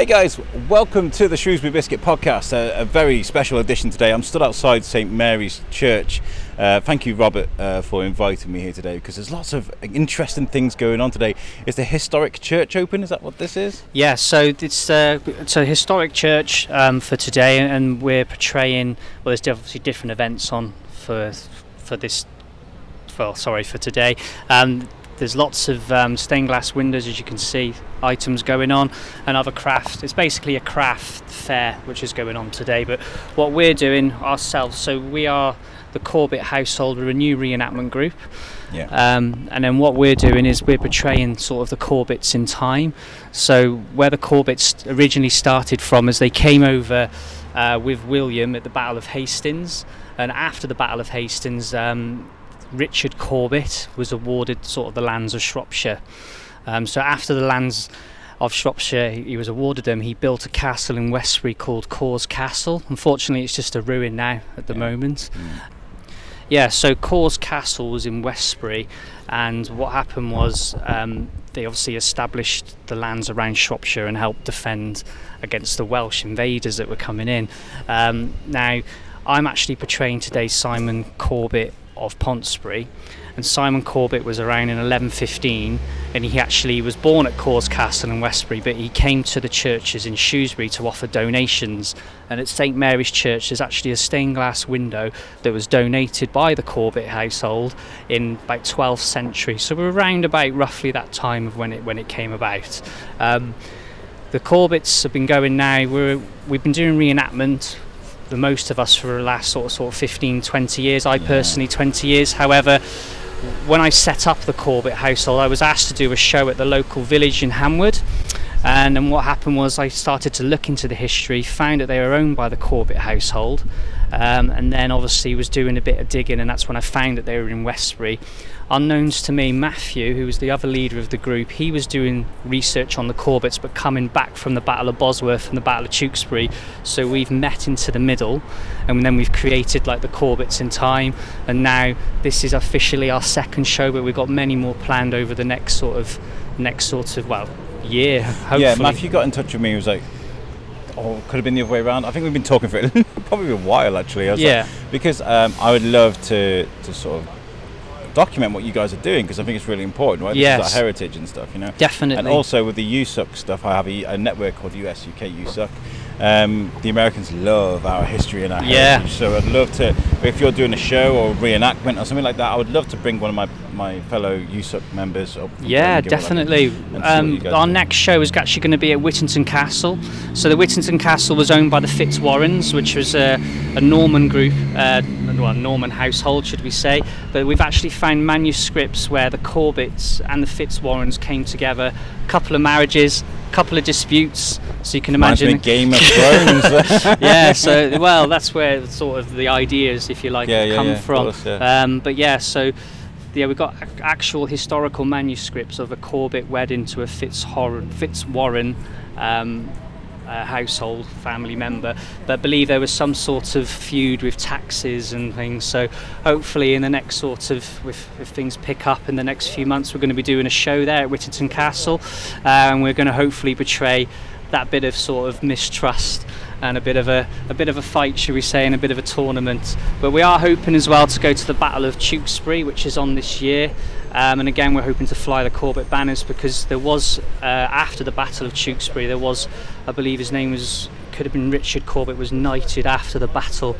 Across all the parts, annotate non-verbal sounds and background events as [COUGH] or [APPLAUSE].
Hey guys, welcome to the Shrewsbury Biscuit podcast. A, a very special edition today. I'm stood outside St Mary's Church. Uh, thank you, Robert, uh, for inviting me here today because there's lots of interesting things going on today. Is the historic church open? Is that what this is? Yeah, so it's, uh, it's a historic church um, for today, and we're portraying. Well, there's obviously different events on for for this. Well, sorry for today. Um, there's lots of um, stained glass windows, as you can see, items going on, and other craft. It's basically a craft fair which is going on today. But what we're doing ourselves, so we are the Corbett household, we're a new reenactment group. Yeah. Um, and then what we're doing is we're portraying sort of the Corbetts in time. So where the Corbetts originally started from is they came over uh, with William at the Battle of Hastings, and after the Battle of Hastings, um, Richard Corbett was awarded sort of the lands of Shropshire. Um, so after the lands of Shropshire he was awarded them, he built a castle in Westbury called Caus Castle. Unfortunately, it's just a ruin now at the Yeah. moment. Mm. Yeah, so Caus Castle was in Westbury, and what happened was um, they obviously established the lands around Shropshire and helped defend against the Welsh invaders that were coming in. Um, now, I'm actually portraying today Simon Corbett of Pontesbury, and Simon Corbett was around in 1115, and he actually was born at Caus Castle in Westbury, but he came to the churches in Shrewsbury to offer donations. And at St Mary's Church, there's actually a stained glass window that was donated by the Corbett household in about 12th century. So we're around about roughly that time of when it when it came about. Um, the Corbetts have been going now. We're, we've been doing reenactment the most of us for the last sort of, sort of 15, 20 years. I Yeah. personally 20 years. However, when I set up the Corbett household, I was asked to do a show at the local village in Hanwood. And then what happened was I started to look into the history, found that they were owned by the Corbett household, um, and then obviously was doing a bit of digging, and that's when I found that they were in Westbury. Unknowns to me, Matthew, who was the other leader of the group, he was doing research on the Corbetts, but coming back from the Battle of Bosworth and the Battle of Tewkesbury. So we've met into the middle, and then we've created like the Corbetts in time, and now this is officially our second show, but we've got many more planned over the next sort of next sort of well year. Hopefully. Yeah, Matthew got in touch with me. He was like, "Oh, could have been the other way around." I think we've been talking for [LAUGHS] probably a while actually. Was like- Yeah. because um, I would love to to sort of document what you guys are doing because I think it's really important, right? This is our heritage and stuff, you know. Definitely. And also with the USUK stuff, I have a, a network called US UK USUK. Um, the Americans love our history and our Yeah. heritage, so I'd love to. If you're doing a show or reenactment or something like that, I would love to bring one of my my fellow USUK members up. Yeah, Birmingham or whatever definitely. and see what Um, our do. next show is actually going to be at Whittington Castle. So the Whittington Castle was owned by the Fitzwarrens, which was a, a Norman group, uh, well, Norman household, should we say? But we've actually found manuscripts where the Corbetts and the Fitzwarrens came together. A couple of marriages, couple of disputes. So you can imagine. Game of [LAUGHS] Thrones. [LAUGHS] yeah, so well, that's where sort of the ideas, if you like, Yeah, yeah, come yeah, from. course. Um, but yeah, so yeah, we've got ac- actual historical manuscripts of a Corbett wedding to a Fitzwarren, Fitzwarren um, household family member. But believe there was some sort of feud with taxes and things. So hopefully, in the next sort of, if, if things pick up in the next few months, we're going to be doing a show there at Whittington Castle, uh, and we're going to hopefully portray that bit of sort of mistrust and a bit of a, a bit of a fight, should we say, and a bit of a tournament. But we are hoping as well to go to the Battle of Tewkesbury, which is on this year. Um, and again, we're hoping to fly the Corbett banners because there was uh, after the Battle of Tewkesbury, there was, I believe, his name was could have been Richard Corbett was knighted after the battle.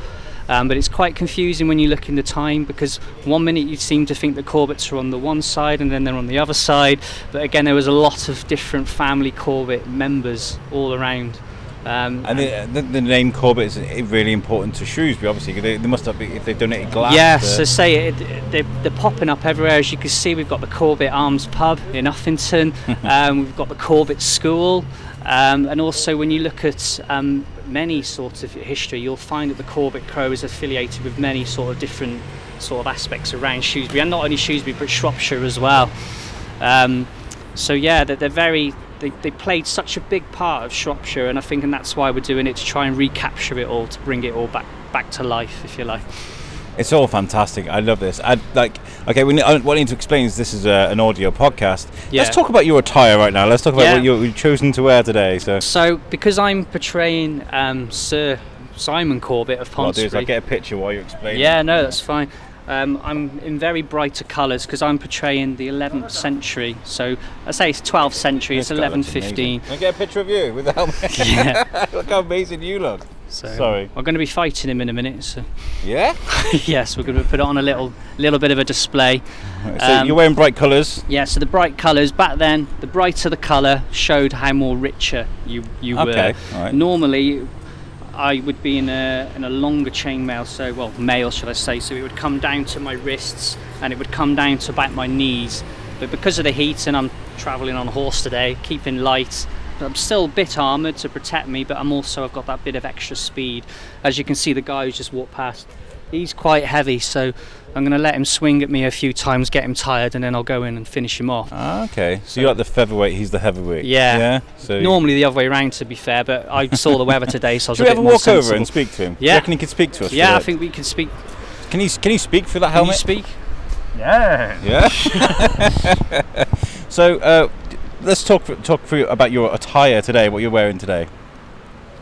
Um, but it's quite confusing when you look in the time because one minute you seem to think the Corbetts are on the one side and then they're on the other side. But again, there was a lot of different family Corbett members all around. Um, And the, the, the name Corbett is really important to Shrewsbury, obviously. They, they must have, been- if they donated glass. yeah, to- so say it, they're, they're popping up everywhere. As you can see, we've got the Corbett Arms Pub in Uffington. [LAUGHS] um, we've got the Corbett School, um, and also when you look at um, many sorts of history, you'll find that the Corbett Crow is affiliated with many sort of different sort of aspects around Shrewsbury, and not only Shrewsbury but Shropshire as well. Um, so yeah, they're, they're very. They, they played such a big part of Shropshire, and I think, and that's why we're doing it to try and recapture it all, to bring it all back back to life, if you like. It's all fantastic. I love this. I like. Okay, we need, I- what I need to explain is this is uh, an audio podcast. Yeah. Let's talk about your attire right now. Let's talk about Yeah. what you- you've chosen to wear today. So, So, because I'm portraying um, Sir Simon Corbett of what I'll do is I'll get a picture while you explain. Yeah, no, that's fine. Um, I'm in very brighter colours because I'm portraying the 11th century. So I say it's 12th century, it's This guy 1115. Can I get a picture of you with the helmet? Yeah. look how amazing you look. So Sorry. I'm going to be fighting him in a minute. So Yeah. [LAUGHS] yes, we're going to put it on a little, little bit of a display. So Um, you're wearing bright colours. Yeah, so the bright colours back then, the brighter the colour showed how more richer you you Okay, were. alright. Normally, I would be in a in a longer chainmail, so well mail should I say? So it would come down to my wrists and it would come down to about my knees. But because of the heat and I'm travelling on horse today, keeping light. I'm still a bit armoured to protect me, but I'm also I've got that bit of extra speed. As you can see, the guy who's just walked past, he's quite heavy, so I'm going to let him swing at me a few times, get him tired, and then I'll go in and finish him off. Ah, okay. So you're like the featherweight. He's the heavyweight. Yeah. Yeah. So Normally the other way around, to be fair, but I saw the weather today, so I [LAUGHS] was Should a we bit ever more walk over and speak to him? Do you Yeah. reckon he could speak to us? Yeah, I that? think we can speak. Can he can he speak through that helmet? Can you speak? Yeah. Yeah. [LAUGHS] so uh, let's talk talk through about your attire today. What you're wearing today.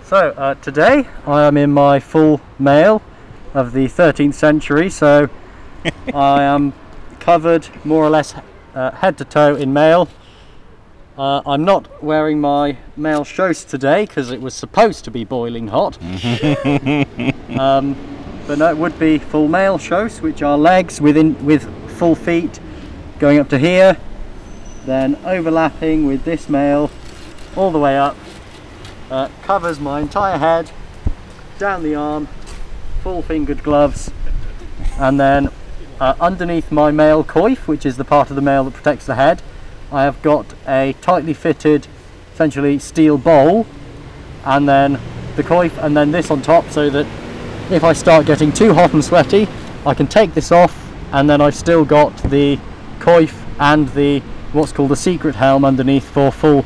So uh, today I am in my full mail of the 13th century. So I am covered more or less uh, head to toe in mail. Uh, I'm not wearing my mail shoes today because it was supposed to be boiling hot. [LAUGHS] um, but no, it would be full mail shoes, which are legs within with full feet going up to here, then overlapping with this mail all the way up uh, covers my entire head, down the arm, full fingered gloves, and then uh, underneath my mail coif, which is the part of the mail that protects the head, I have got a tightly fitted, essentially steel bowl, and then the coif, and then this on top, so that if I start getting too hot and sweaty, I can take this off, and then I've still got the coif and the what's called a secret helm underneath for full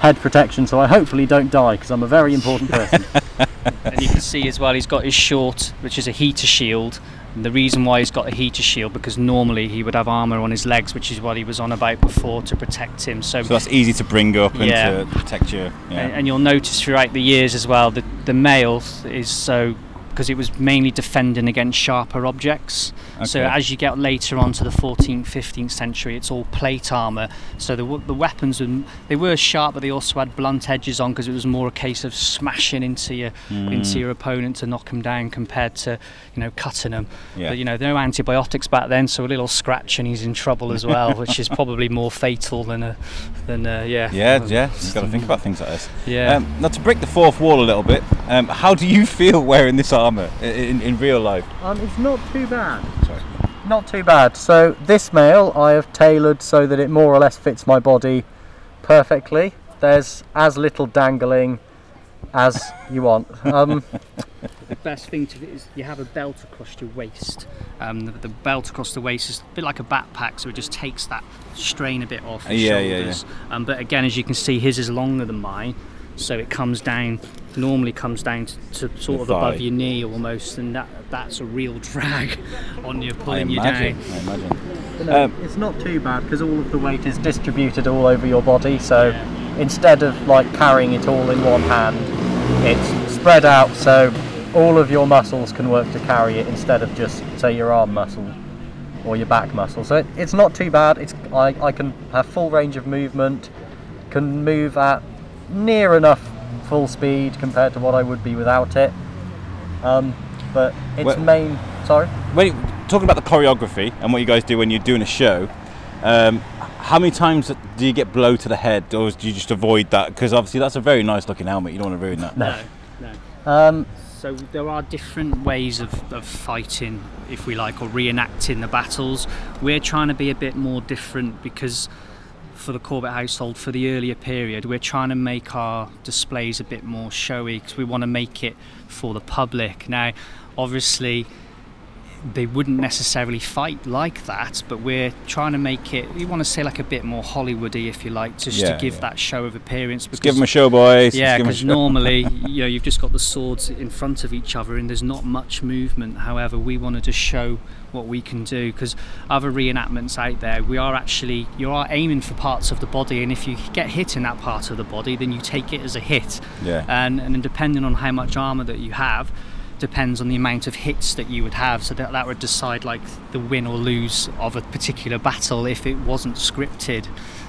head protection, so I hopefully don't die because I'm a very important person. [LAUGHS] and you can see as well, he's got his short, which is a heater shield. And the reason why he's got a heater shield because normally he would have armor on his legs, which is what he was on about before to protect him. So, So that's easy to bring up and to protect you. Yeah. and, and you'll notice throughout the years as well that the mail is so because it was mainly defending against sharper objects. So as you get later on to the 14th, 15th century, it's all plate armor. So the, the weapons were, they were sharp, but they also had blunt edges on because it was more a case of smashing into your Hmm. into your opponent to knock them down compared to you know cutting them. Yeah. But you know there were no antibiotics back then, so a little scratch and he's in trouble as well, [LAUGHS] which is probably more fatal than a than a, yeah. yeah, yeah. You've got to think about things like this. Yeah. Um, now to break the fourth wall a little bit, um, how do you [LAUGHS] feel wearing this armour in, in real life? um, it's not too bad. Sorry. Not too bad. So this mail I have tailored so that it more or less fits my body perfectly. There's as little dangling as you want. Um, [LAUGHS] The best thing to do is you have a belt across your waist. Um, the, the belt across the waist is a bit like a backpack, so it just takes that strain a bit off your Yeah, yeah, yeah. shoulders. Um, but again, as you can see, his is longer than mine, so it comes down. Normally comes down to, to sort The of above your knee almost, and that that's a real drag [LAUGHS] on you, I pulling you down. I imagine. But no, Um, it's not too bad because all of the weight is distributed all over your body. So instead of like carrying it all in one hand, it's spread out so all of your muscles can work to carry it instead of just say your arm muscle or your back muscle. So it, it's not too bad. It's I, I can have full range of movement, can move at near enough full speed compared to what I would be without it. Um, but its Well- main sorry. When you, talking about the choreography and what you guys do when you're doing a show, um, how many times do you get blow to the head, or do you just avoid that? Because obviously that's a very nice looking helmet. You don't want to ruin that. No, no. Um, So there are different ways of, of fighting, if we like, or reenacting the battles. We're trying to be a bit more different because for the Corbett household, for the earlier period, we're trying to make our displays a bit more showy because we want to make it for the public. Now, obviously, they wouldn't necessarily fight like that, but we're trying to make it. You want to say like a bit more Hollywoody, if you like, just Yeah, to give yeah. that show of appearance. Let's give them a show, boys. Yeah, Let's give 'em a because normally, [LAUGHS] you know, you've just got the swords in front of each other and there's not much movement. However, we wanted to show what we can do because other reenactments out there, we are actually, you are aiming for parts of the body, and if you get hit in that part of the body, then you take it as a hit. Yeah. And, and depending on how much armour that you have, depends on the amount of hits that you would have so that that would decide like the win or lose of a particular battle if it wasn't scripted.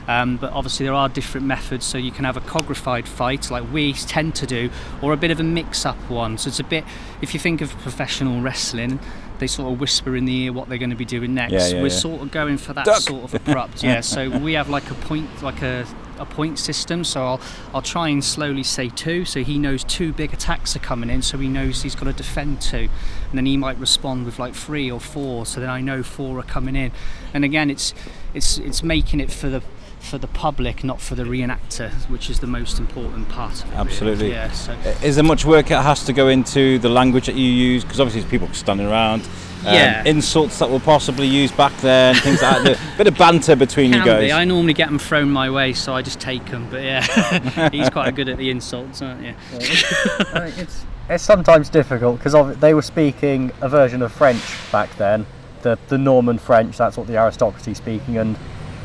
Um, but obviously there are different methods so you can have a choreographed fight like we tend to do or a bit of a mix-up one. So it's a bit if you think of professional wrestling they sort of whisper in the ear what they're going to be doing next. Yeah, yeah, we're yeah. sort of going for that Duck. sort of [LAUGHS] abrupt yeah. So we have like a point like a a point system. So I'll I'll try and slowly say two. So he knows two big attacks are coming in. So he knows he's got to defend two. And then he might respond with like three or four. So then I know four are coming in. And again it's it's it's making it for the for the public not for the reenactor which is the most important part of it really. Absolutely. yeah so Is there much work that has to go into the language that you use? Because obviously, there's people standing around. Um, Yeah. Insults that were possibly used back then, things like that. A [LAUGHS] bit of banter between you guys. be. I normally get them thrown my way, so I just take them. But yeah, [LAUGHS] he's quite good at the insults, aren't you? Uh, it's it's sometimes difficult because they were speaking a version of French back then, the the Norman French. That's what the aristocracy speaking, and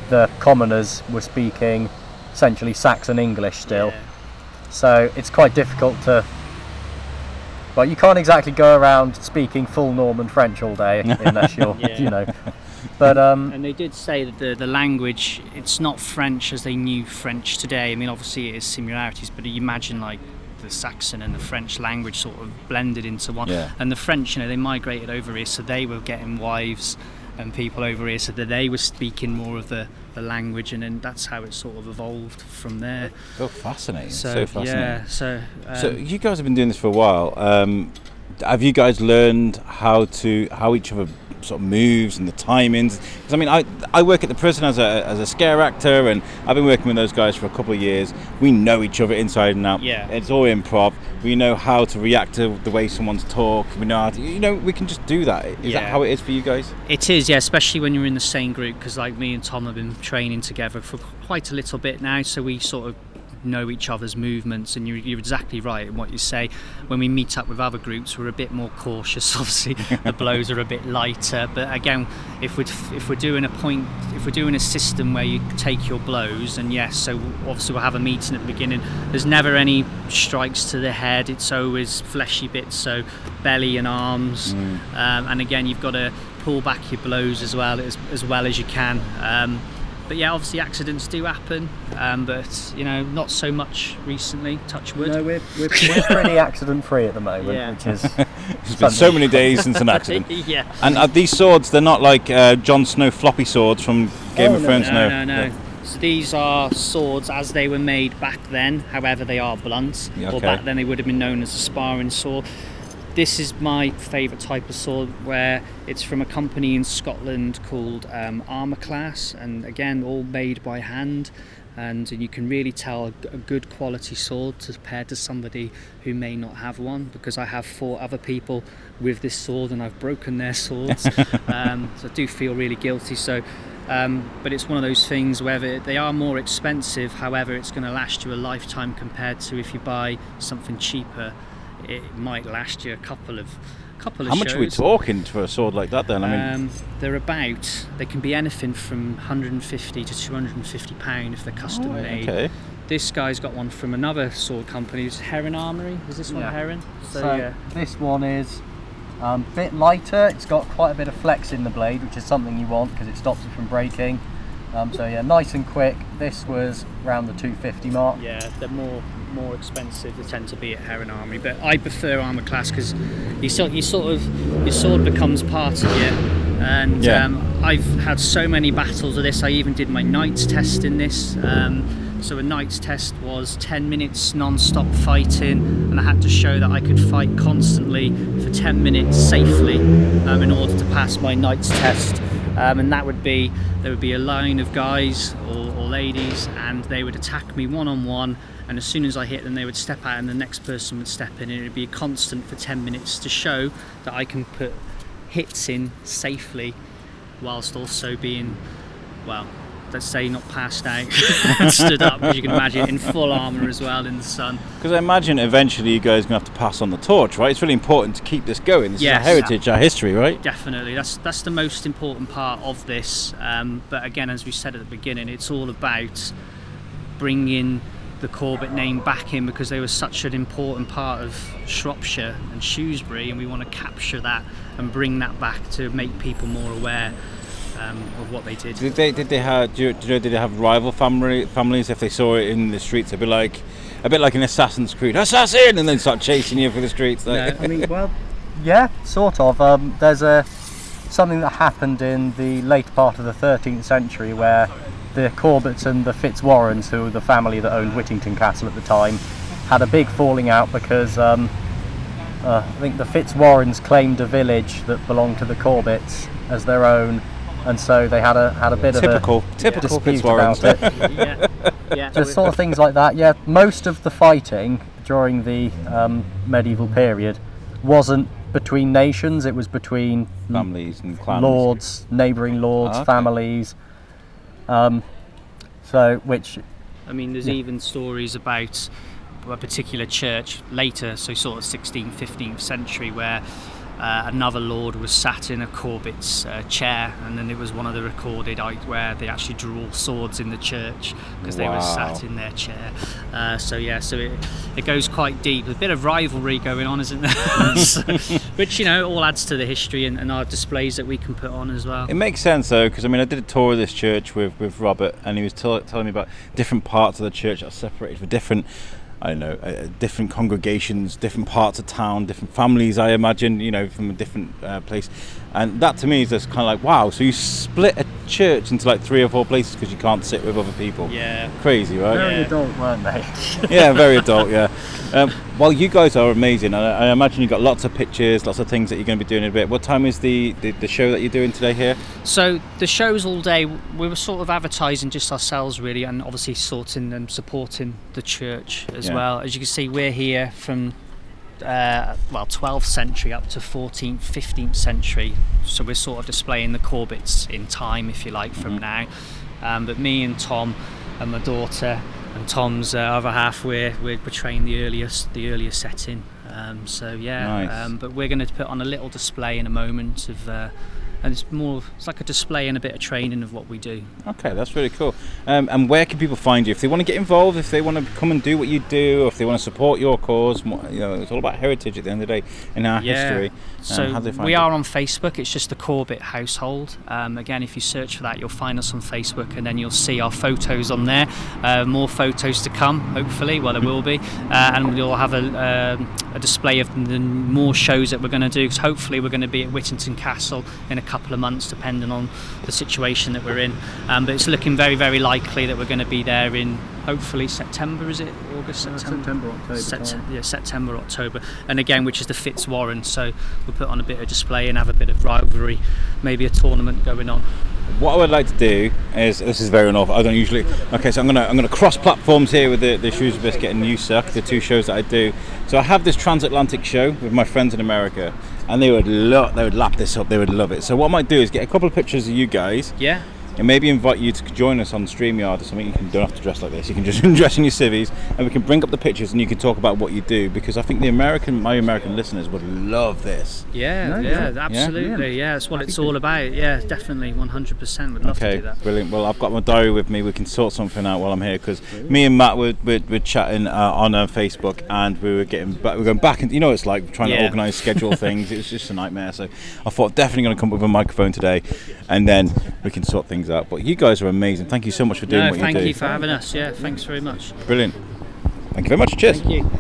the commoners were speaking essentially Saxon English still. Yeah. So it's quite difficult to. Well, you can't exactly go around speaking full Norman French all day [LAUGHS] unless you're, Yeah. you know. But um, And they did say that the, the language, it's not French as they knew French today. I mean, obviously it is similarities, but you imagine like the Saxon and the French language sort of blended into one. Yeah. And the French, you know, they migrated over here, so they were getting wives and people over here, so that they were speaking more of the, the language, and then that's how it sort of evolved from there. So fascinating. So, So, fascinating. yeah, so. Um, So you guys have been doing this for a while. Um, have you guys learned how to how each other sort of moves and the timings? Because I mean, I I work at the prison as a as a scare actor, and I've been working with those guys for a couple of years. We know each other inside and out. Yeah. it's all improv. We know how to react to the way someone's talk. We know how to, you know, we can just do that. Is that how it is for you guys? It is, yeah, especially when you're in the same group because, like, me and Tom have been training together for quite a little bit now, so we sort of know each other's movements. And you're, you're exactly right in what you say. When we meet up with other groups, we're a bit more cautious. [LAUGHS] Obviously, the blows are a bit lighter. But again, if we're if we're doing a point, if we're doing a system where you take your blows, and yes, so obviously we'll have a meeting at the beginning. There's never any strikes to the head. It's always fleshy bits, so belly and arms. Um, and again, you've got to pull back your blows as well as, as well as you can. Um, but yeah, obviously accidents do happen, um, but you know not so much recently. Touch wood. no, we're, we're, [LAUGHS] we're pretty accident free at the moment, Yeah. which is [LAUGHS] It's been so many days since an [LAUGHS] accident. yeah. And are these swords? They're not like uh, Jon Snow floppy swords from Game Oh, of no, Thrones. No, no, no. So these are swords as they were made back then. However, they are blunt, Yeah, or okay. back then they would have been known as a sparring sword. This is my favourite type of sword, where it's from a company in Scotland called um, Armour Class, and again, all made by hand. And you can really tell a good quality sword compared to somebody who may not have one, because I have fought other people with this sword and I've broken their swords. [LAUGHS] um, so I do feel really guilty. So um, but it's one of those things where they are more expensive. However, it's going to last you a lifetime compared to if you buy something cheaper. It might last you a couple of couple of How much are we talking for a sword like that then? I mean, Um, they're about. They can be anything from 150 to 250 pound if they're custom made. okay. This guy's got one from another sword company. It's Heron Armory. Is this one Yeah. Heron? So, this one is a um, bit lighter. It's got quite a bit of flex in the blade, which is something you want because it stops it from breaking. Um, so yeah, nice and quick. This was around the 250 mark. Yeah, they're more more expensive. They tend to be at Heron Armory, but I prefer Armour Class because you sort you sort of your sword becomes part of you. And Yeah. um, I've had so many battles of this. I even did my knights test in this. Um, so a knight's test was 10 minutes non-stop fighting, and I had to show that I could fight constantly for 10 minutes safely um, in order to pass my knight's test. Um, and that would be there would be a line of guys or, or ladies, and they would attack me one on one. And as soon as I hit them, they would step out, and the next person would step in, and it would be a constant for 10 minutes to show that I can put hits in safely, whilst also being, well, let's say not passed out, [LAUGHS] stood up, as you can imagine, in full armour as well in the sun. Because I imagine eventually you guys are going to have to pass on the torch, right? It's really important to keep this going. This Yes. is our heritage, our history, right? Definitely, that's that's the most important part of this. Um, but again, as we said at the beginning, it's all about bringing the Corbett name back in because they were such an important part of Shropshire and Shrewsbury, and we want to capture that and bring that back to make people more aware um, of what they did. Did they did they have do you, do you know did they have rival family families if they saw it in the streets? It'd be like a bit like an Assassin's Creed, assassin, and then start chasing you through the streets. Like, I mean, [LAUGHS] well, yeah, sort of. Um, there's a something that happened in the late part of the 13th century where the Corbetts and the Fitzwarrens, who were the family that owned Whittington Castle at the time, had a big falling out because um, uh, I think the Fitzwarrens claimed a village that belonged to the Corbetts as their own, and so they had a had a bit typical, of a typical dispute Fitzwarrens. about it. [LAUGHS] yeah, yeah. Just sort of things like that. Yeah, most of the fighting during the um, medieval period wasn't between nations; it was between Families and clans. lords, neighbouring lords, Ah, okay. families. Um, so, which I mean, there's even stories about a particular church later, so sort of 16th, 15th century, where uh, another lord was sat in a Corbett's uh, chair, and then it was one of the recorded where they actually drew swords in the church because they were sat in their chair. Uh, so yeah, so it, it goes quite deep. There's a bit of rivalry going on, isn't there? [LAUGHS] [LAUGHS] So- which you know all adds to the history and, and our displays that we can put on as well. It makes sense though, because I mean, I did a tour of this church with, with Robert, and he was tell, telling me about different parts of the church that are separated for different, I don't know, uh, different congregations, different parts of town, different families. I imagine, you know, from a different uh, place, and that to me is just kind of like, wow. So you split a church into like three or four places because you can't sit with other people. Yeah. Crazy, right? very Yeah. adult, weren't they? [LAUGHS] yeah, very adult. Yeah. Um, well, you guys are amazing. I, I imagine you've got lots of pictures, lots of things that you're going to be doing in a bit. What time is the, the, the show that you're doing today here? So the shows all day, we were sort of advertising just ourselves really, and obviously sorting and supporting the church as Yeah. well. As you can see, we're here from uh, well 12th century up to 14th, 15th century. So we're sort of displaying the Corbetts in time, if you like, from Mhm. now. Um, but me and Tom and my daughter and Tom's uh, other half, we're, we're portraying the earliest the earlier setting. Um, so yeah, Nice. um, but we're going to put on a little display in a moment of. Uh, and it's more of, it's like a display and a bit of training of what we do Okay, that's really cool. Um, and where can people find you if they want to get involved? If they want to come and do what you do, or if they want to support your cause? You know, it's all about heritage at the end of the day in our history. so how do they find we you? are on facebook it's just the corbett household um, again if you search for that you'll find us on facebook and then you'll see our photos on there uh, more photos to come hopefully well there will be uh, and we'll have a, um a display of the more shows that we're going to do because hopefully we're going to be at whittington castle in a couple of months depending on the situation that we're in um, but it's looking very very likely that we're going to be there in hopefully september is it august september October Sept- yeah, September, October, and again, which is the Fitzwarren. So we'll put on a bit of display and have a bit of rivalry, maybe a tournament going on. What I would like to do is this is very unorthodox. I don't usually. Okay, so I'm gonna I'm gonna cross platforms here with the the Shoes Biscuit and You Suck, the two shows that I do. So I have this transatlantic show with my friends in America, and they would love they would lap this up. They would love it. So what I might do is get a couple of pictures of you guys. Yeah, and maybe invite you to join us on StreamYard or something. You can, don't have to dress like this. You can just [LAUGHS] dress in your civvies, and we can bring up the pictures, and you can talk about what you do. Because I think the American, my American listeners would love this. yeah, No, yeah, yeah. absolutely. Yeah, that's what it's all about. Yeah, definitely, 100%. We'd love to Okay, do that. brilliant. Well, I've got my diary with me. We can sort something out while I'm here because me and Matt were, were, were chatting uh, on uh, Facebook, and we were getting back, we are going back, and you know, it's like trying to organise, schedule [LAUGHS] things. It was just a nightmare. So I thought definitely going to come up with a microphone today, and then we can sort things out. But you guys are amazing. Thank you so much for doing No, what you do. Thank you for having us. Yeah, thanks very much. Brilliant. Thank you very much. Cheers. Thank you.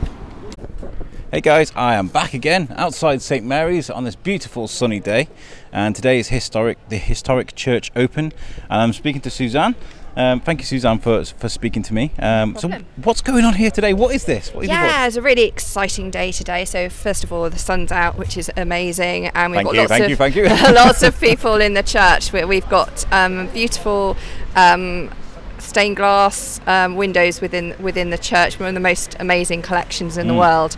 Hey guys, I am back again outside St Mary's on this beautiful sunny day, and today is historic, the historic church open, and I'm speaking to Suzanne. Um, thank you, Suzanne, for for speaking to me. Um, so, what's going on here today? What is this? What is Yeah, it's a really exciting day today. So first of all, the sun's out, which is amazing, and we've Thank got you, lots thank of you, thank you. [LAUGHS] lots of [LAUGHS] people in the church. Where we've got um, beautiful um, stained glass um, windows within within the church. One of the most amazing collections in the Mm. world.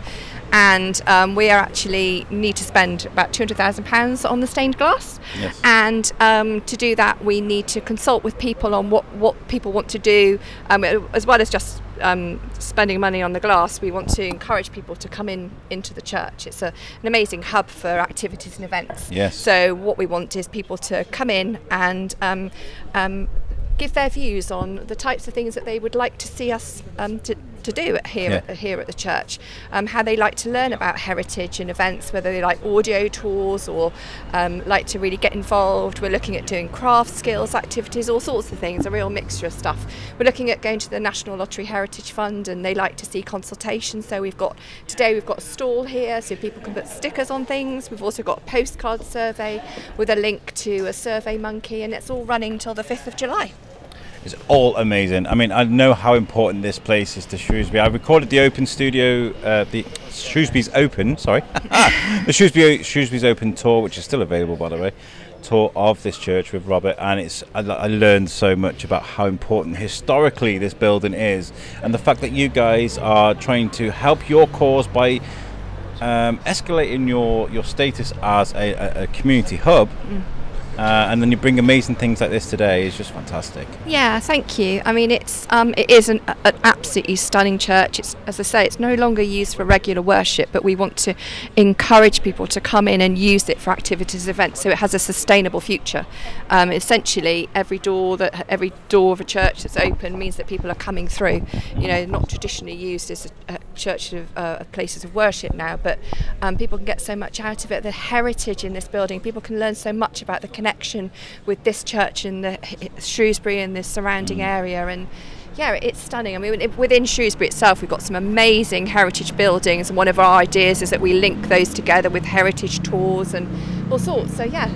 And um, we are actually need to spend about two hundred thousand pounds on the stained glass. Yes. And um, to do that, we need to consult with people on what what people want to do, um, as well as just um, spending money on the glass, we want to encourage people to come in into the church. It's a, an amazing hub for activities and events. Yes. So what we want is people to come in and um, um, give their views on the types of things that they would like to see us um, to, to do at here Yeah. at, here at the church. Um, how they like to learn about heritage and events, whether they like audio tours or um, like to really get involved. We're looking at doing craft skills activities, all sorts of things, a real mixture of stuff. We're looking at going to the National Lottery Heritage Fund, and they like to see consultations. So we've got today we've got a stall here, so people can put stickers on things. We've also got a postcard survey with a link to a Survey Monkey, and it's all running till the 5th of July. It's all amazing. I mean, I know how important this place is to Shrewsbury. I recorded the Open Studio, uh, the Shrewsbury's Open, sorry, [LAUGHS] the Shrewsbury Shrewsbury's Open tour, which is still available, by the way, tour of this church with Robert, and it's I, I learned so much about how important historically this building is, and the fact that you guys are trying to help your cause by um, escalating your your status as a, a, a community hub. Uh, and then you bring amazing things like this today is just fantastic. Yeah, thank you. I mean, it's um, it is an, an absolutely stunning church. It's as I say, it's no longer used for regular worship, but we want to encourage people to come in and use it for activities, events, so it has a sustainable future. Um, essentially, every door that every door of a church that's open means that people are coming through. You know, not traditionally used as a, a church of uh, places of worship now, but um, people can get so much out of it. The heritage in this building, people can learn so much about the connection with this church and the Shrewsbury and the surrounding area and yeah, it's stunning. I mean, within Shrewsbury itself, we've got some amazing heritage buildings, and one of our ideas is that we link those together with heritage tours and all sorts. So yeah,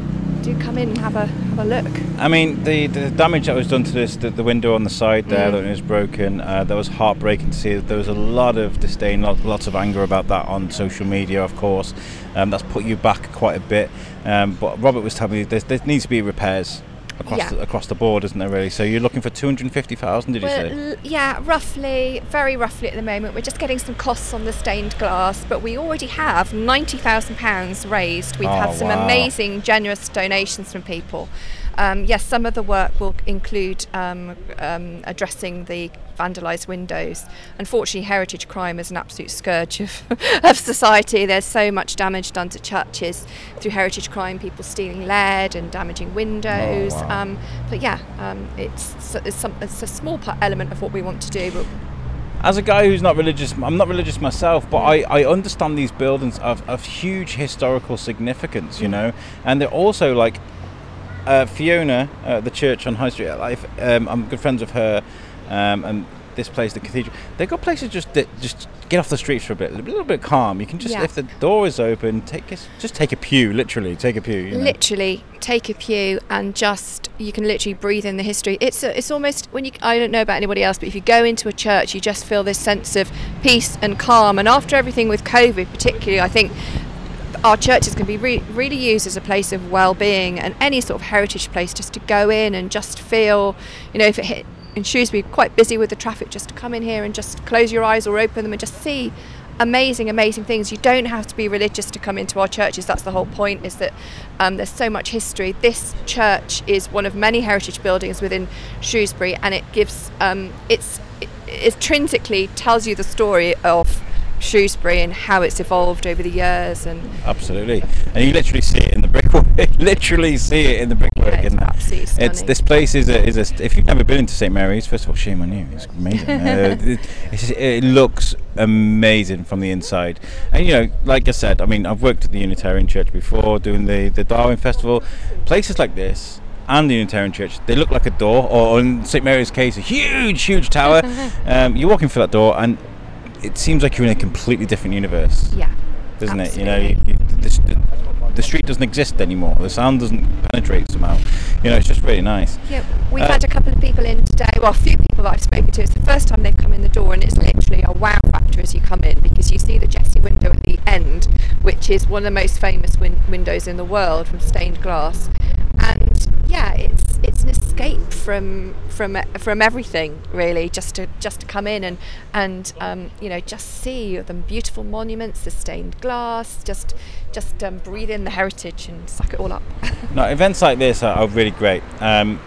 do come in and have a have a look. I mean, the, the damage that was done to this, the, the window on the side there that was broken, uh, that was heartbreaking to see. There was a lot of disdain, lot, lots of anger about that on social media, of course. Um, that's put you back quite a bit. Um, but Robert was telling me there, there needs to be repairs across Yeah. the, across the board, isn't there? Really. So you're looking for two hundred fifty thousand, did you say? l- yeah, roughly, very roughly at the moment. We're just getting some costs on the stained glass, but we already have ninety thousand pounds raised. We've Oh, had some wow. amazing, generous donations from people. Um, yes, some of the work will include um, um, addressing the vandalised windows. Unfortunately, heritage crime is an absolute scourge of, [LAUGHS] of society. There's so much damage done to churches through heritage crime, people stealing lead and damaging windows. Oh, wow. um, but yeah, um, it's, it's, some, it's a small part element of what we want to do. But As a guy who's not religious, I'm not religious myself, but I, I understand these buildings of, of huge historical significance, you know, and they're also like uh, Fiona, uh, the church on High Street. Um, I'm good friends with her, um, and this place, the cathedral. They've got places just that just get off the streets for a bit, a little bit calm. You can just, Yeah. if the door is open, take a, just take a pew, literally take a pew. You know? literally take a pew and just you can literally breathe in the history. It's a, it's almost when you I don't know about anybody else, but if you go into a church, you just feel this sense of peace and calm. And after everything with COVID, particularly, I think our churches can be re- really used as a place of well-being and any sort of heritage place just to go in and just feel you know if it hit in Shrewsbury quite busy with the traffic just to come in here and just close your eyes or open them and just see amazing amazing things. You don't have to be religious to come into our churches. That's the whole point is that um, there's so much history. This church is one of many heritage buildings within Shrewsbury and it gives um, it's it, intrinsically tells you the story of Shrewsbury and how it's evolved over the years and Absolutely, and you literally see it in the brickwork. [LAUGHS] literally see it in the brickwork. Yeah, it's in absolutely It's this place is a, is a if you've never been into St Mary's, first of all, shame on you. It's amazing. uh, [LAUGHS] it, it's, it looks amazing from the inside, and you know, like I said, I mean, I've worked at the Unitarian Church before, doing the the Darwin Festival. Places like this. And the Unitarian Church, they look like a door, or in St Mary's case, a huge, huge tower. [LAUGHS] um, you're walking through that door, and it seems like you're in a completely different universe yeah doesn't it? You know, you, you, the, the, street doesn't exist anymore. The sound doesn't penetrate somehow. You know, it's just really nice. Yeah, we've Uh, had a couple of people in today. Well, a few people that I've spoken to. It's the first time they've come in the door, and it's literally a wow factor as you come in because you see the Jesse window at the end, which is one of the most famous win- windows in the world from stained glass. And yeah, it's an escape from from from everything really, just to just to come in and and um, you know just see the beautiful monuments, the stained glass, just just um, breathe in the heritage and suck it all up. [LAUGHS] No, events like this are, are really great. Um,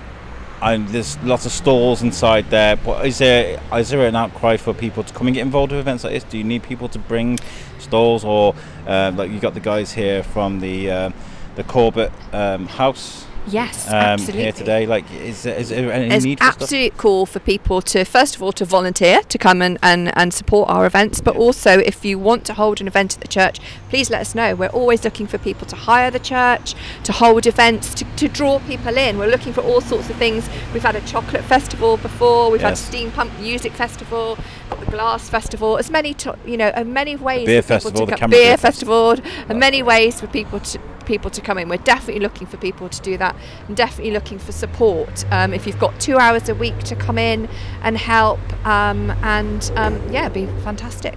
and there's lots of stalls inside there. But is there is there an outcry for people to come and get involved with events like this? Do you need people to bring stalls, or uh, like you got the guys here from the uh, the Corbett um, House? Yes, um, absolutely. here today. Like, is is there any There's need for stuff? absolute call for people to first of all to volunteer to come and, and, and support our events, but Yeah. also if you want to hold an event at the church, please let us know. We're always looking for people to hire the church, to hold events, to, to draw people in. We're looking for all sorts of things. We've had a chocolate festival before. We've Yes. had steampunk music festival, got the glass festival. As many to, you know, and many ways beer for people festival, the. Beer Beer festival, and many ways for people to people to come in. We're definitely looking for people to do that, and definitely looking for support. Um, if you've got two hours a week to come in and help, um, and um, yeah, it'd be fantastic.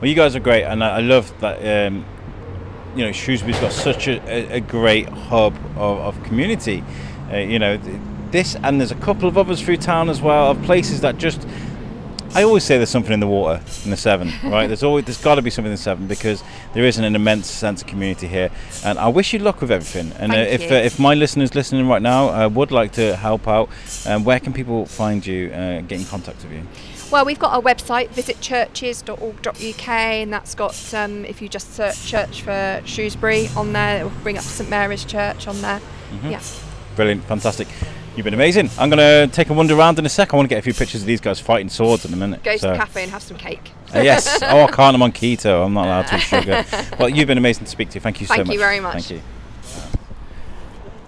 Well, you guys are great, and I, I love that. Um, you know, Shrewsbury's got such a, a, great hub of, of community. Uh, you know, this and there's a couple of others through town as well of places that just. I always say there's something in the water in the Severn, right? There's always there's got to be something in the Severn because there isn't an, immense sense of community here, and I wish you luck with everything. And uh, if uh, if my listeners listening right now uh, would like to help out, um, where can people find you, uh, get in contact with you? Well, we've got our website, visitchurches.org.uk, and that's got, um, if you just search church for Shrewsbury on there, it will bring up St Mary's Church on there. Mm-hmm. Yeah. Brilliant, fantastic. You've been amazing. I'm going to take a wander around in a sec. I want to get a few pictures of these guys fighting swords in a minute. Go to the cafe and have some cake. Uh, yes. [LAUGHS] Oh, I can't. I'm on keto. I'm not allowed to eat sugar. [LAUGHS] Well, you've been amazing to speak to. Thank you so much. Thank you very much. Thank you.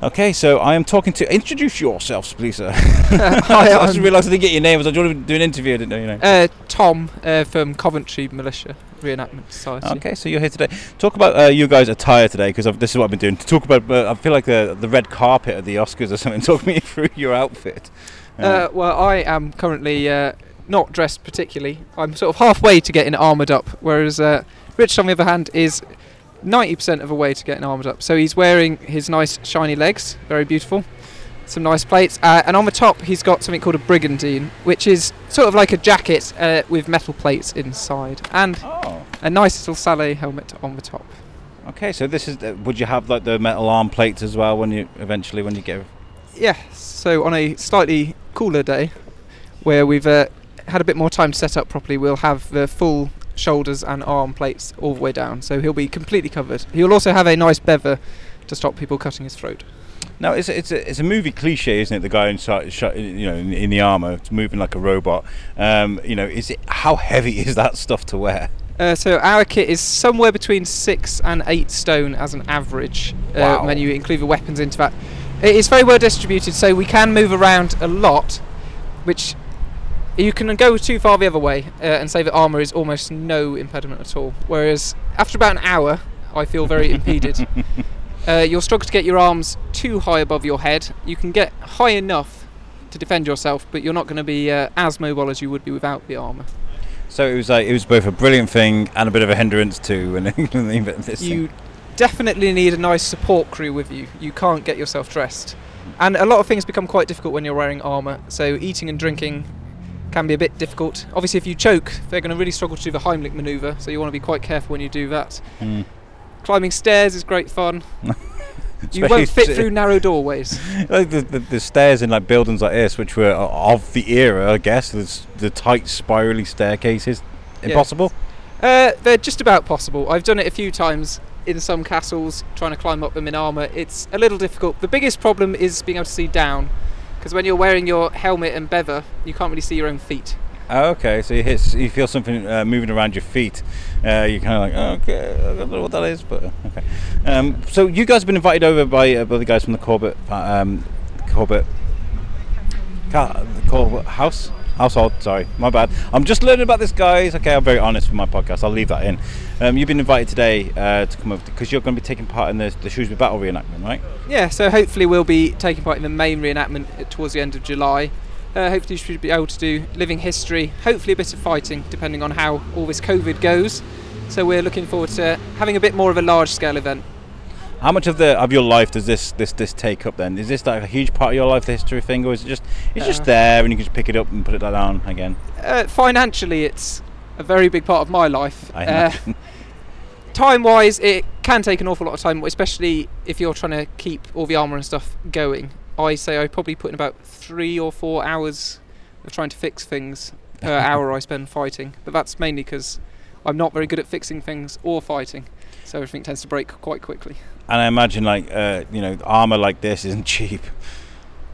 Okay, so I am talking to. Introduce yourselves, please, sir. [LAUGHS] Hi, I just realised I didn't get your name. I was doing do an interview. I didn't know your name. uh, Tom uh, from Coventry Militia Reenactment Society. Okay, so you're here today. Talk about uh, you guys' attire today, because this is what I've been doing. To talk about, uh, I feel like the the red carpet at the Oscars or something. [LAUGHS] Talk me [LAUGHS] through your outfit. Uh, well, I am currently uh, not dressed particularly. I'm sort of halfway to getting armoured up, whereas uh, Rich, on the other hand, is 90% of a way to getting armoured up. So he's wearing his nice shiny legs, very beautiful, some nice plates, uh, and on the top he's got something called a brigandine, which is sort of like a jacket uh, with metal plates inside, and oh. a nice little sallet helmet on the top. Okay, so this is. Uh, would you have like the metal arm plates as well when you eventually when you get? Yeah, so on a slightly cooler day, where we've uh, had a bit more time to set up properly, we'll have the full shoulders and arm plates all the way down. So he'll be completely covered. He'll also have a nice bevor to stop people cutting his throat. Now it's a, it's a, it's a movie cliche, isn't it? The guy inside, you know, in, in the armor, it's moving like a robot. Um, you know, is it how heavy [LAUGHS] is that stuff to wear? Uh, so our kit is somewhere between six and eight stone as an average uh, when you include the weapons into that. It is very well distributed, so we can move around a lot, which you can go too far the other way uh, and say that armor is almost no impediment at all. Whereas after about an hour, I feel very [LAUGHS] impeded. Uh, you'll struggle to get your arms too high above your head. You can get high enough to defend yourself, but you're not going to be uh, as mobile as you would be without the armor. So it was like it was both a brilliant thing and a bit of a hindrance too. And [LAUGHS] this you thing. definitely need a nice support crew with you. You can't get yourself dressed. And a lot of things become quite difficult when you're wearing armour. So eating and drinking can be a bit difficult. Obviously, if you choke, they're going to really struggle to do the Heimlich manoeuvre. So you want to be quite careful when you do that. Mm. Climbing stairs is great fun. [LAUGHS] you won't fit through narrow doorways. [LAUGHS] like the, the, the stairs in like buildings like this, which were of the era, I guess. There's the tight spirally staircases. Impossible. Uh, they're just about possible. I've done it a few times in some castles, trying to climb up them in armour. It's a little difficult. The biggest problem is being able to see down, because when you're wearing your helmet and bevor, you can't really see your own feet. Oh, okay, so you hit, you feel something uh, moving around your feet. Uh, you're kind of like, oh, okay, I don't know what that is, but okay. Um, so you guys have been invited over by, uh, by the guys from the Corbett, um, Corbett, Ca- the Corbett House household. Sorry, my bad. I'm just learning about this, guys. Okay, I'm very honest with my podcast. I'll leave that in. Um, you've been invited today uh, to come over because you're going to be taking part in the, the Shrewsbury Battle reenactment, right? Yeah, so hopefully we'll be taking part in the main reenactment towards the end of July. Uh, hopefully we should be able to do living history, hopefully a bit of fighting, depending on how all this COVID goes. So we're looking forward to having a bit more of a large scale event. How much of the of your life does this this this take up? Then is this like a huge part of your life, the history thing, or is it just it's just Uh. there and you can just pick it up and put it down again? Uh, financially, it's a very big part of my life. I Uh, time wise, it can take an awful lot of time, especially if you're trying to keep all the armour and stuff going. I say I probably put in about three or four hours of trying to fix things per [LAUGHS] hour I spend fighting. But that's mainly because I'm not very good at fixing things or fighting, so everything tends to break quite quickly. and I imagine like uh, you know armor like this isn't [LAUGHS] cheap.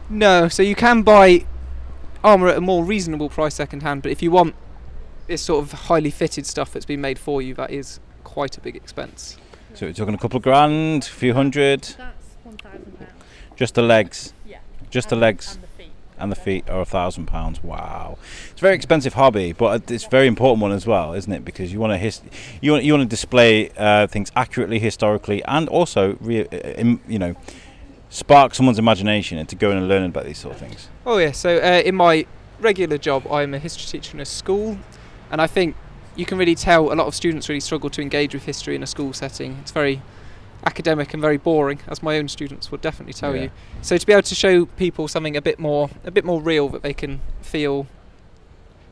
No, so you can buy armour at a more reasonable price second hand, but if you want this sort of highly fitted stuff that's been made for you, that is quite a big expense. So we're talking a couple of grand, a few hundred, That's one thousand pounds. Just the legs, Yeah. just the legs. and the feet. and the feet are a thousand pounds. Wow, it's a very expensive hobby, but it's a very important one as well, isn't it? Because you want to his- you want you want to display uh, things accurately, historically, and also re- uh, you know spark someone's imagination and into going and learning about these sort of things. Oh yeah, so uh, in my regular job, I'm a history teacher in a school, and I think you can really tell a lot of students really struggle to engage with history in a school setting. It's very academic and very boring, as my own students would definitely tell Yeah. you. So to be able to show people something a bit more, a bit more real that they can feel,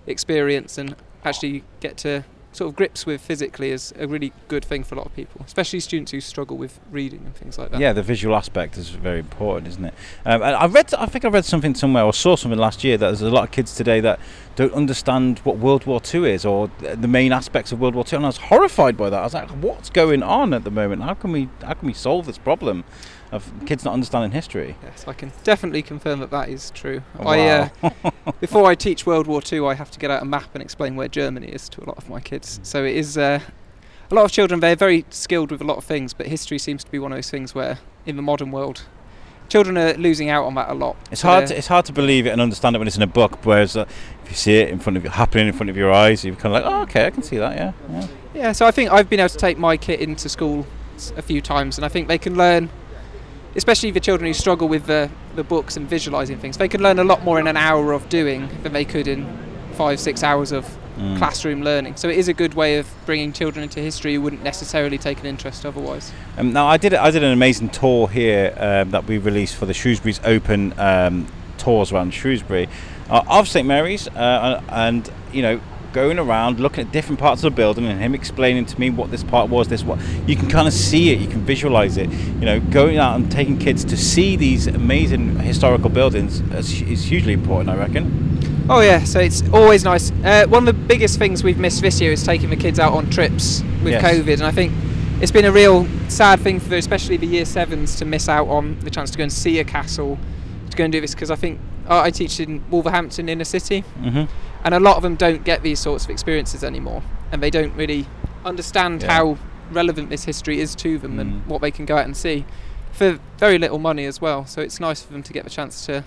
experience, and actually get to sort of grips with physically is a really good thing for a lot of people, especially students who struggle with reading and things like that. Yeah, the visual aspect is very important, isn't it? Um, I read, I think I read something somewhere or saw something last year that there's a lot of kids today that don't understand what World War Two is or the main aspects of World War Two, and I was horrified by that. I was like, what's going on at the moment? How can we, how can we solve this problem of kids not understanding history? Yes, I can definitely confirm that that is true. Wow. I, uh, [LAUGHS] before I teach World War II, I have to get out a map and explain where Germany is to a lot of my kids. So it is uh, a lot of children. They're very skilled with a lot of things, but history seems to be one of those things where, in the modern world, children are losing out on that a lot. It's hard. To, it's hard to believe it and understand it when it's in a book. Whereas uh, if you see it in front of you, happening in front of your eyes, you're kind of like, oh, okay, I can see that. Yeah, yeah. Yeah, so I think I've been able to take my kit into school a few times, and I think they can learn, especially the children who struggle with the, the books and visualising things, they can learn a lot more in an hour of doing than they could in five, six hours of Mm. classroom learning. So it is a good way of bringing children into history who wouldn't necessarily take an interest otherwise. Um, now I did I did an amazing tour here um, that we released for the Shrewsbury's Open um, tours around Shrewsbury uh, of St Mary's, uh, and you know going around looking at different parts of the building and him explaining to me what this part was, this what you can kind of see it, you can visualize it. You know, going out and taking kids to see these amazing historical buildings is, is hugely important, I reckon. Oh yeah, so it's always nice. Uh, one of the biggest things we've missed this year is taking the kids out on trips with Yes. COVID, and I think it's been a real sad thing for especially the year sevens to miss out on the chance to go and see a castle, to go and do this because I think uh, I teach in Wolverhampton inner city, hmm and a lot of them don't get these sorts of experiences anymore, and they don't really understand Yeah. how relevant this history is to them Mm. and what they can go out and see for very little money as well. So it's nice for them to get the chance to.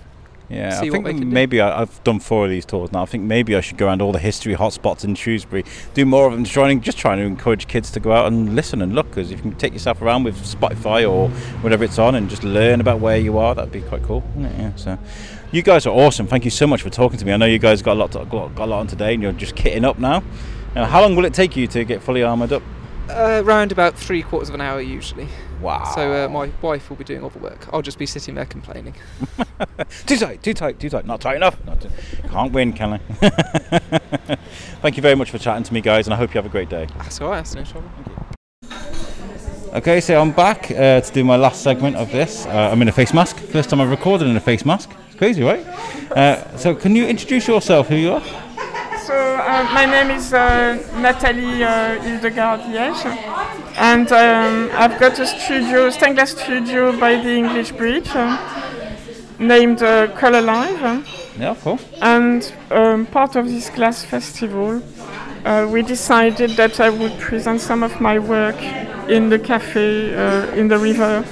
Yeah, see I what think they can do. maybe I, I've done four of these tours now. I think maybe I should go around all the history hotspots in Shrewsbury, do more of them, trying just trying to encourage kids to go out and listen and look. Because if you can take yourself around with Spotify or whatever it's on and just learn about where you are, that'd be quite cool. Yeah. So, you guys are awesome. Thank you so much for talking to me. I know you guys got a lot, to, got, got a lot on today, and you're just kitting up now. Now, how long will it take you to get fully armoured up? Uh, around about three quarters of an hour usually. Wow. So uh, my wife will be doing all the work. I'll just be sitting there complaining. [LAUGHS] Too tight, too tight, too tight. Not tight enough. Not too- Can't win, can I? [LAUGHS] Thank you very much for chatting to me, guys, and I hope you have a great day. That's all right. That's no trouble. Thank you. Okay, so I'm back uh, to do my last segment of this. Uh, I'm in a face mask. First time I've recorded in a face mask. Crazy, right? Uh, so, can you introduce yourself? Who you are? So uh, my name is uh, Nathalie uh, Hildegarde Liège, and um, I've got a studio, stained glass studio by the English Bridge, named uh, Couleur Live, Yeah, cool. and um, part of this glass festival, uh, we decided that I would present some of my work in the cafe, uh, in the River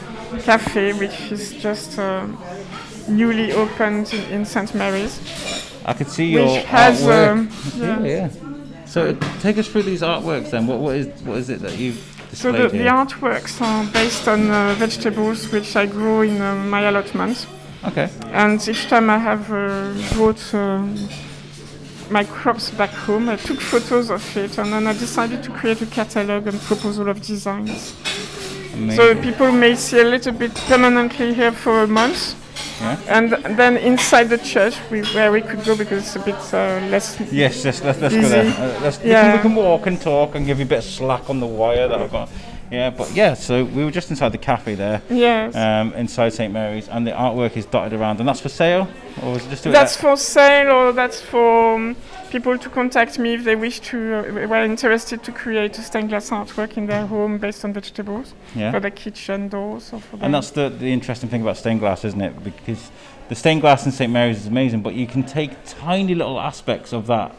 Cafe, which is just uh, newly opened in, St Mary's. I can see your which has artwork. um, yeah. yeah. So, take us through these artworks then. What, what is what is it that you've So displayed the, the here? artworks are based on uh, vegetables which I grow in uh, my allotment. Okay. and each time I have uh, brought um, my crops back home, I took photos of it, and then I decided to create a catalog and proposal of designs. So people may see a little bit permanently here for a month. Yeah. And then inside the church, we, where we could go because it's a bit uh, less. Yes, let's, let's, let's go there. Uh, let's, Yeah. we can walk and talk and give you a bit of slack on the wire that I've got. Yeah, but yeah, so we were just inside the cafe there, Yes. um, inside St Mary's, and the artwork is dotted around, and that's for sale, or is it just that's at- for sale or that's for um, people to contact me if they wish to, uh, were interested to create a stained glass artwork in their home based on vegetables yeah. for their kitchen doors or for And their- that's the, the interesting thing about stained glass, isn't it? Because the stained glass in St Mary's is amazing, but you can take tiny little aspects of that,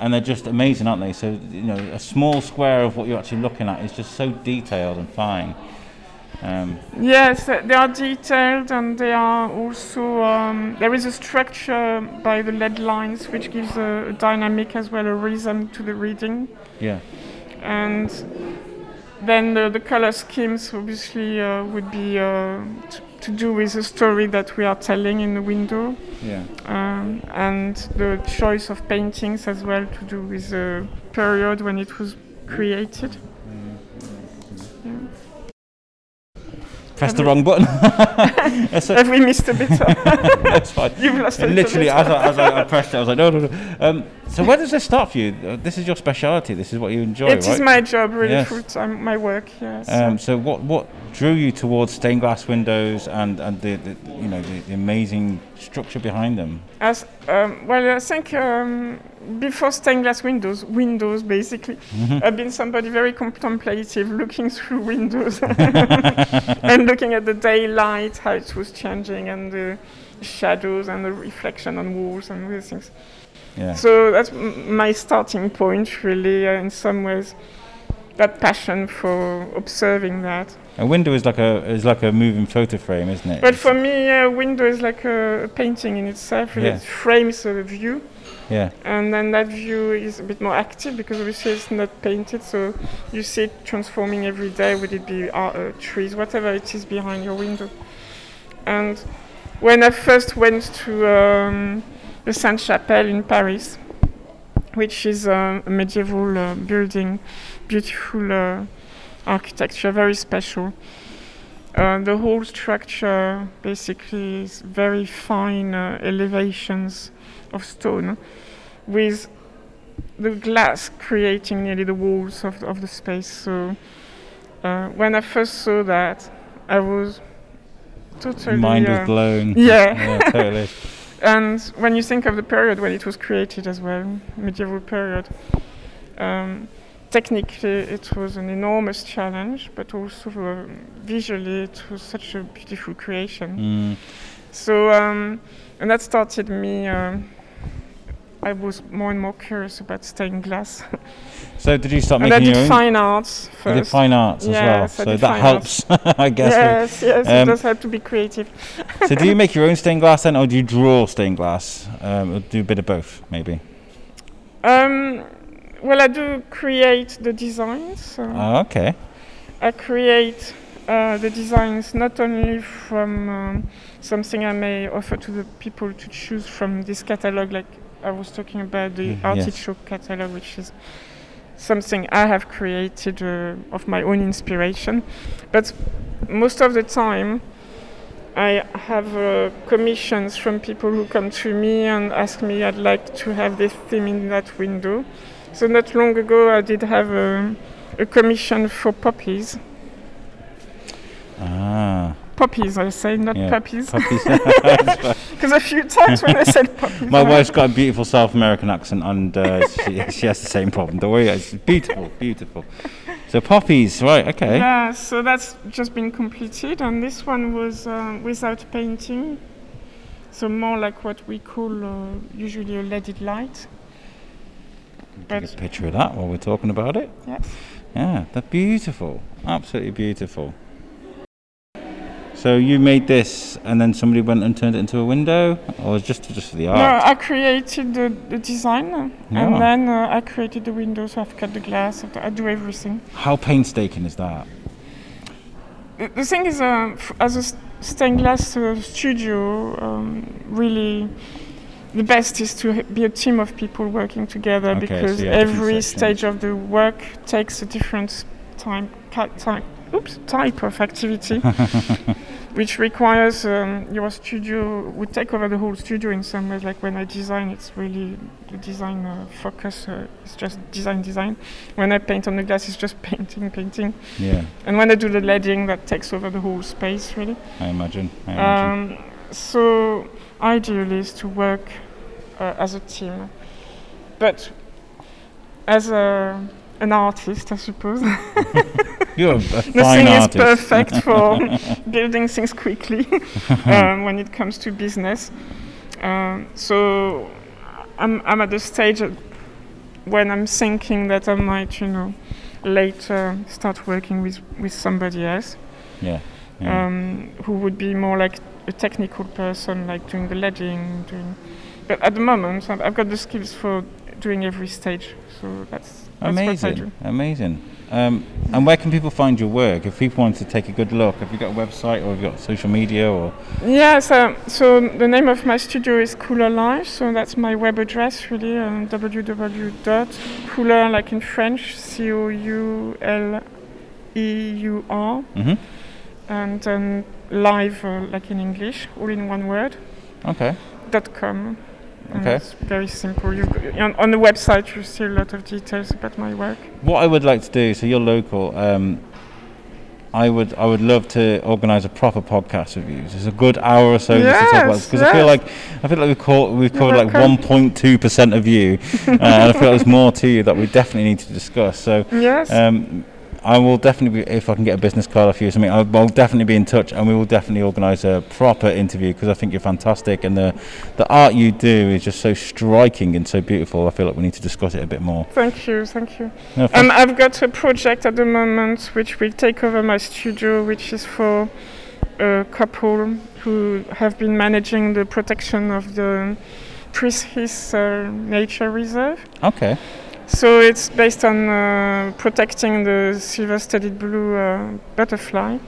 and they're just amazing, aren't they? So you know, a small square of what you're actually looking at is just so detailed and fine. Um, Yes, they are detailed and they are also. Um, there is a structure by the lead lines which gives a, a dynamic as well, a rhythm to the reading. yeah. And then the, the color schemes obviously uh, would be uh, t- to do with the story that we are telling in the window. Yeah. Um, and the choice of paintings as well to do with the period when it was created. Press the wrong button. [LAUGHS] Have we missed a bit? [LAUGHS] that's fine. [LAUGHS] You've lost a And little literally, as I, as I, I pressed it, I was like, no, no, no. Um, so where does this start for you? This is your speciality. This is what you enjoy, It is right? my job, really, Yes. full time, my work. Yes. Um, so what what drew you towards stained glass windows and, and the, the you know the, the amazing structure behind them? As um, well, I think um, before stained glass windows, windows basically, Mm-hmm. I've been somebody very contemplative, looking through [LAUGHS] windows [LAUGHS] and looking at the daylight, how it was changing, and the shadows and the reflection on walls and these things. Yeah. So that's m- my starting point, really, uh, in some ways. That passion for observing that. A window is like a is like a moving photo frame, isn't it? But for me, a window is like a, a painting in itself. Really. Yeah. It frames a view. yeah. and then that view is a bit more active because obviously it's not painted so you see it transforming every day would it be uh, uh, trees whatever it is behind your window and when i first went to um, the sainte chapelle in paris which is um, a medieval uh, building beautiful uh, architecture very special uh, the whole structure basically is very fine uh, elevations of stone with the glass creating nearly the walls of, of the space. So uh, when I first saw that, I was totally. Mind was uh, blown. yeah. [LAUGHS] yeah, totally. And when you think of the period when it was created as well, medieval period, um, technically it was an enormous challenge, but also uh, visually it was such a beautiful creation. Mm. So, um, and that started me. Um, I was more and more curious about stained glass. [LAUGHS] So did you start and I making did your own? fine arts You first. did fine arts as well. Yes, I So that helps, [LAUGHS] I guess. yes, yes, Um, it does help to be creative. so do you [LAUGHS] make your own stained glass then, or do you draw stained glass? Um, or do a bit of both, maybe. Um, well, I do create the designs. So Oh, okay. I create uh, the designs not only from um, something I may offer to the people to choose from this catalog, like I was talking about the Mm, yes. artichoke catalog, which is something I have created uh, of my own inspiration. But most of the time, I have uh, commissions from people who come to me and ask me, I'd like to have this theme in that window. So, not long ago, I did have a, a commission for poppies. Ah, Poppies, I say, not Yeah, puppies. puppies. [LAUGHS] Because a few times when I said [LAUGHS] poppies, My wife's got a beautiful South American accent, and uh, she, [LAUGHS] she has the same problem. Don't worry, it's beautiful, beautiful. So poppies, right? Okay. Yeah, so that's just been completed, and this one was uh, without painting, so more like what we call uh, usually a leaded light. Take a picture of that while we're talking about it. yes, Yeah, they're beautiful, absolutely beautiful. So you made this, and then somebody went and turned it into a window, or was just just for the art? no. I created the, the design, uh, and then uh, I created the windows. I've cut the glass. I've- do everything. How painstaking is that? The, the thing is, uh, f- as a stained glass uh, studio, um, really. The best is to be a team of people working together Okay, because different every stage of the work takes a different time, time oops type of activity, [LAUGHS] which requires um, your studio would take over the whole studio in some ways. Like when I design, it's really the design uh, focus. Uh, it's just design, design. When I paint on the glass, it's just [LAUGHS] painting, painting. Yeah, And when I do the leading, that takes over the whole space really. I imagine. I imagine. Um, so ideally is to work uh, as a team, but as a an artist, I suppose. [LAUGHS] You're a, [LAUGHS] fine Nothing is perfect [LAUGHS] for building things quickly um, when it comes to business. Um, so I'm, I'm at the stage when I'm thinking that I might, you know, later start working with, with somebody else yeah. yeah. um, who would be more like a technical person, like doing the leading, doing. But at the moment, I've, I've got the skills for doing every stage, so that's, that's amazing. Amazing. Um, and where can people find your work? If people want to take a good look, have you got a website or have you got social media or? Yeah, so, so the name of my studio is Couleur Live, so that's my web address really, um, www.couleur, like in French, C O U L E U R, hmm and then live, uh, like in English, all in one word, Okay. dot .com. Okay. It's very simple. On, on the website, you see a lot of details about my work. What I would like to do, so you're local. Um, I would I would love to organise a proper podcast with you. It's a good hour or so just to talk about Yes, because I feel like I feel like we've caught, we've covered like 1.2 percent of you, [LAUGHS] uh, and I feel like there's more to you that we definitely need to discuss. So Yes. um, I will definitely be if I can get a business card off you or something. I'll, I'll definitely be in touch, and we will definitely organise a proper interview because I think you're fantastic, and the the art you do is just so striking and so beautiful. I feel like we need to discuss it a bit more. thank you, thank you. No, thank- Um, I've got a project at the moment which will take over my studio, which is for a couple who have been managing the protection of the Prees uh, Nature Reserve. okay. So it's based on uh, protecting the silver-studded blue uh, butterfly,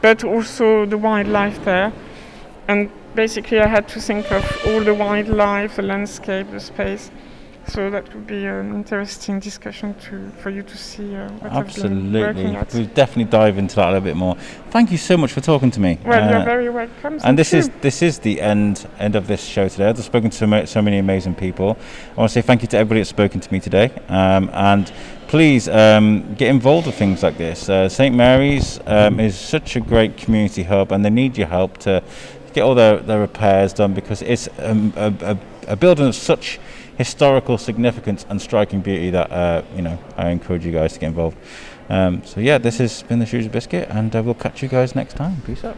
but also the wildlife there. And basically, I had to think of all the wildlife, the landscape, the space. So that would be an interesting discussion to for you to see uh, what I've been Absolutely. working at. We'll definitely dive into that a little bit more. Thank you so much for talking to me. Well, Uh, you're very welcome. and this you. is this is the end end of this show today. I've spoken to so, so many amazing people. I want to say thank you to everybody that's spoken to me today. Um, and please um, get involved with things like this. Uh, St Mary's um, is such a great community hub, and they need your help to get all their, their repairs done because it's um, a, a, a building of such historical significance and striking beauty that uh, you know I encourage you guys to get involved. Um, so yeah, this has been the Shrewsbury Biscuit, and uh, we'll catch you guys next time. Peace out.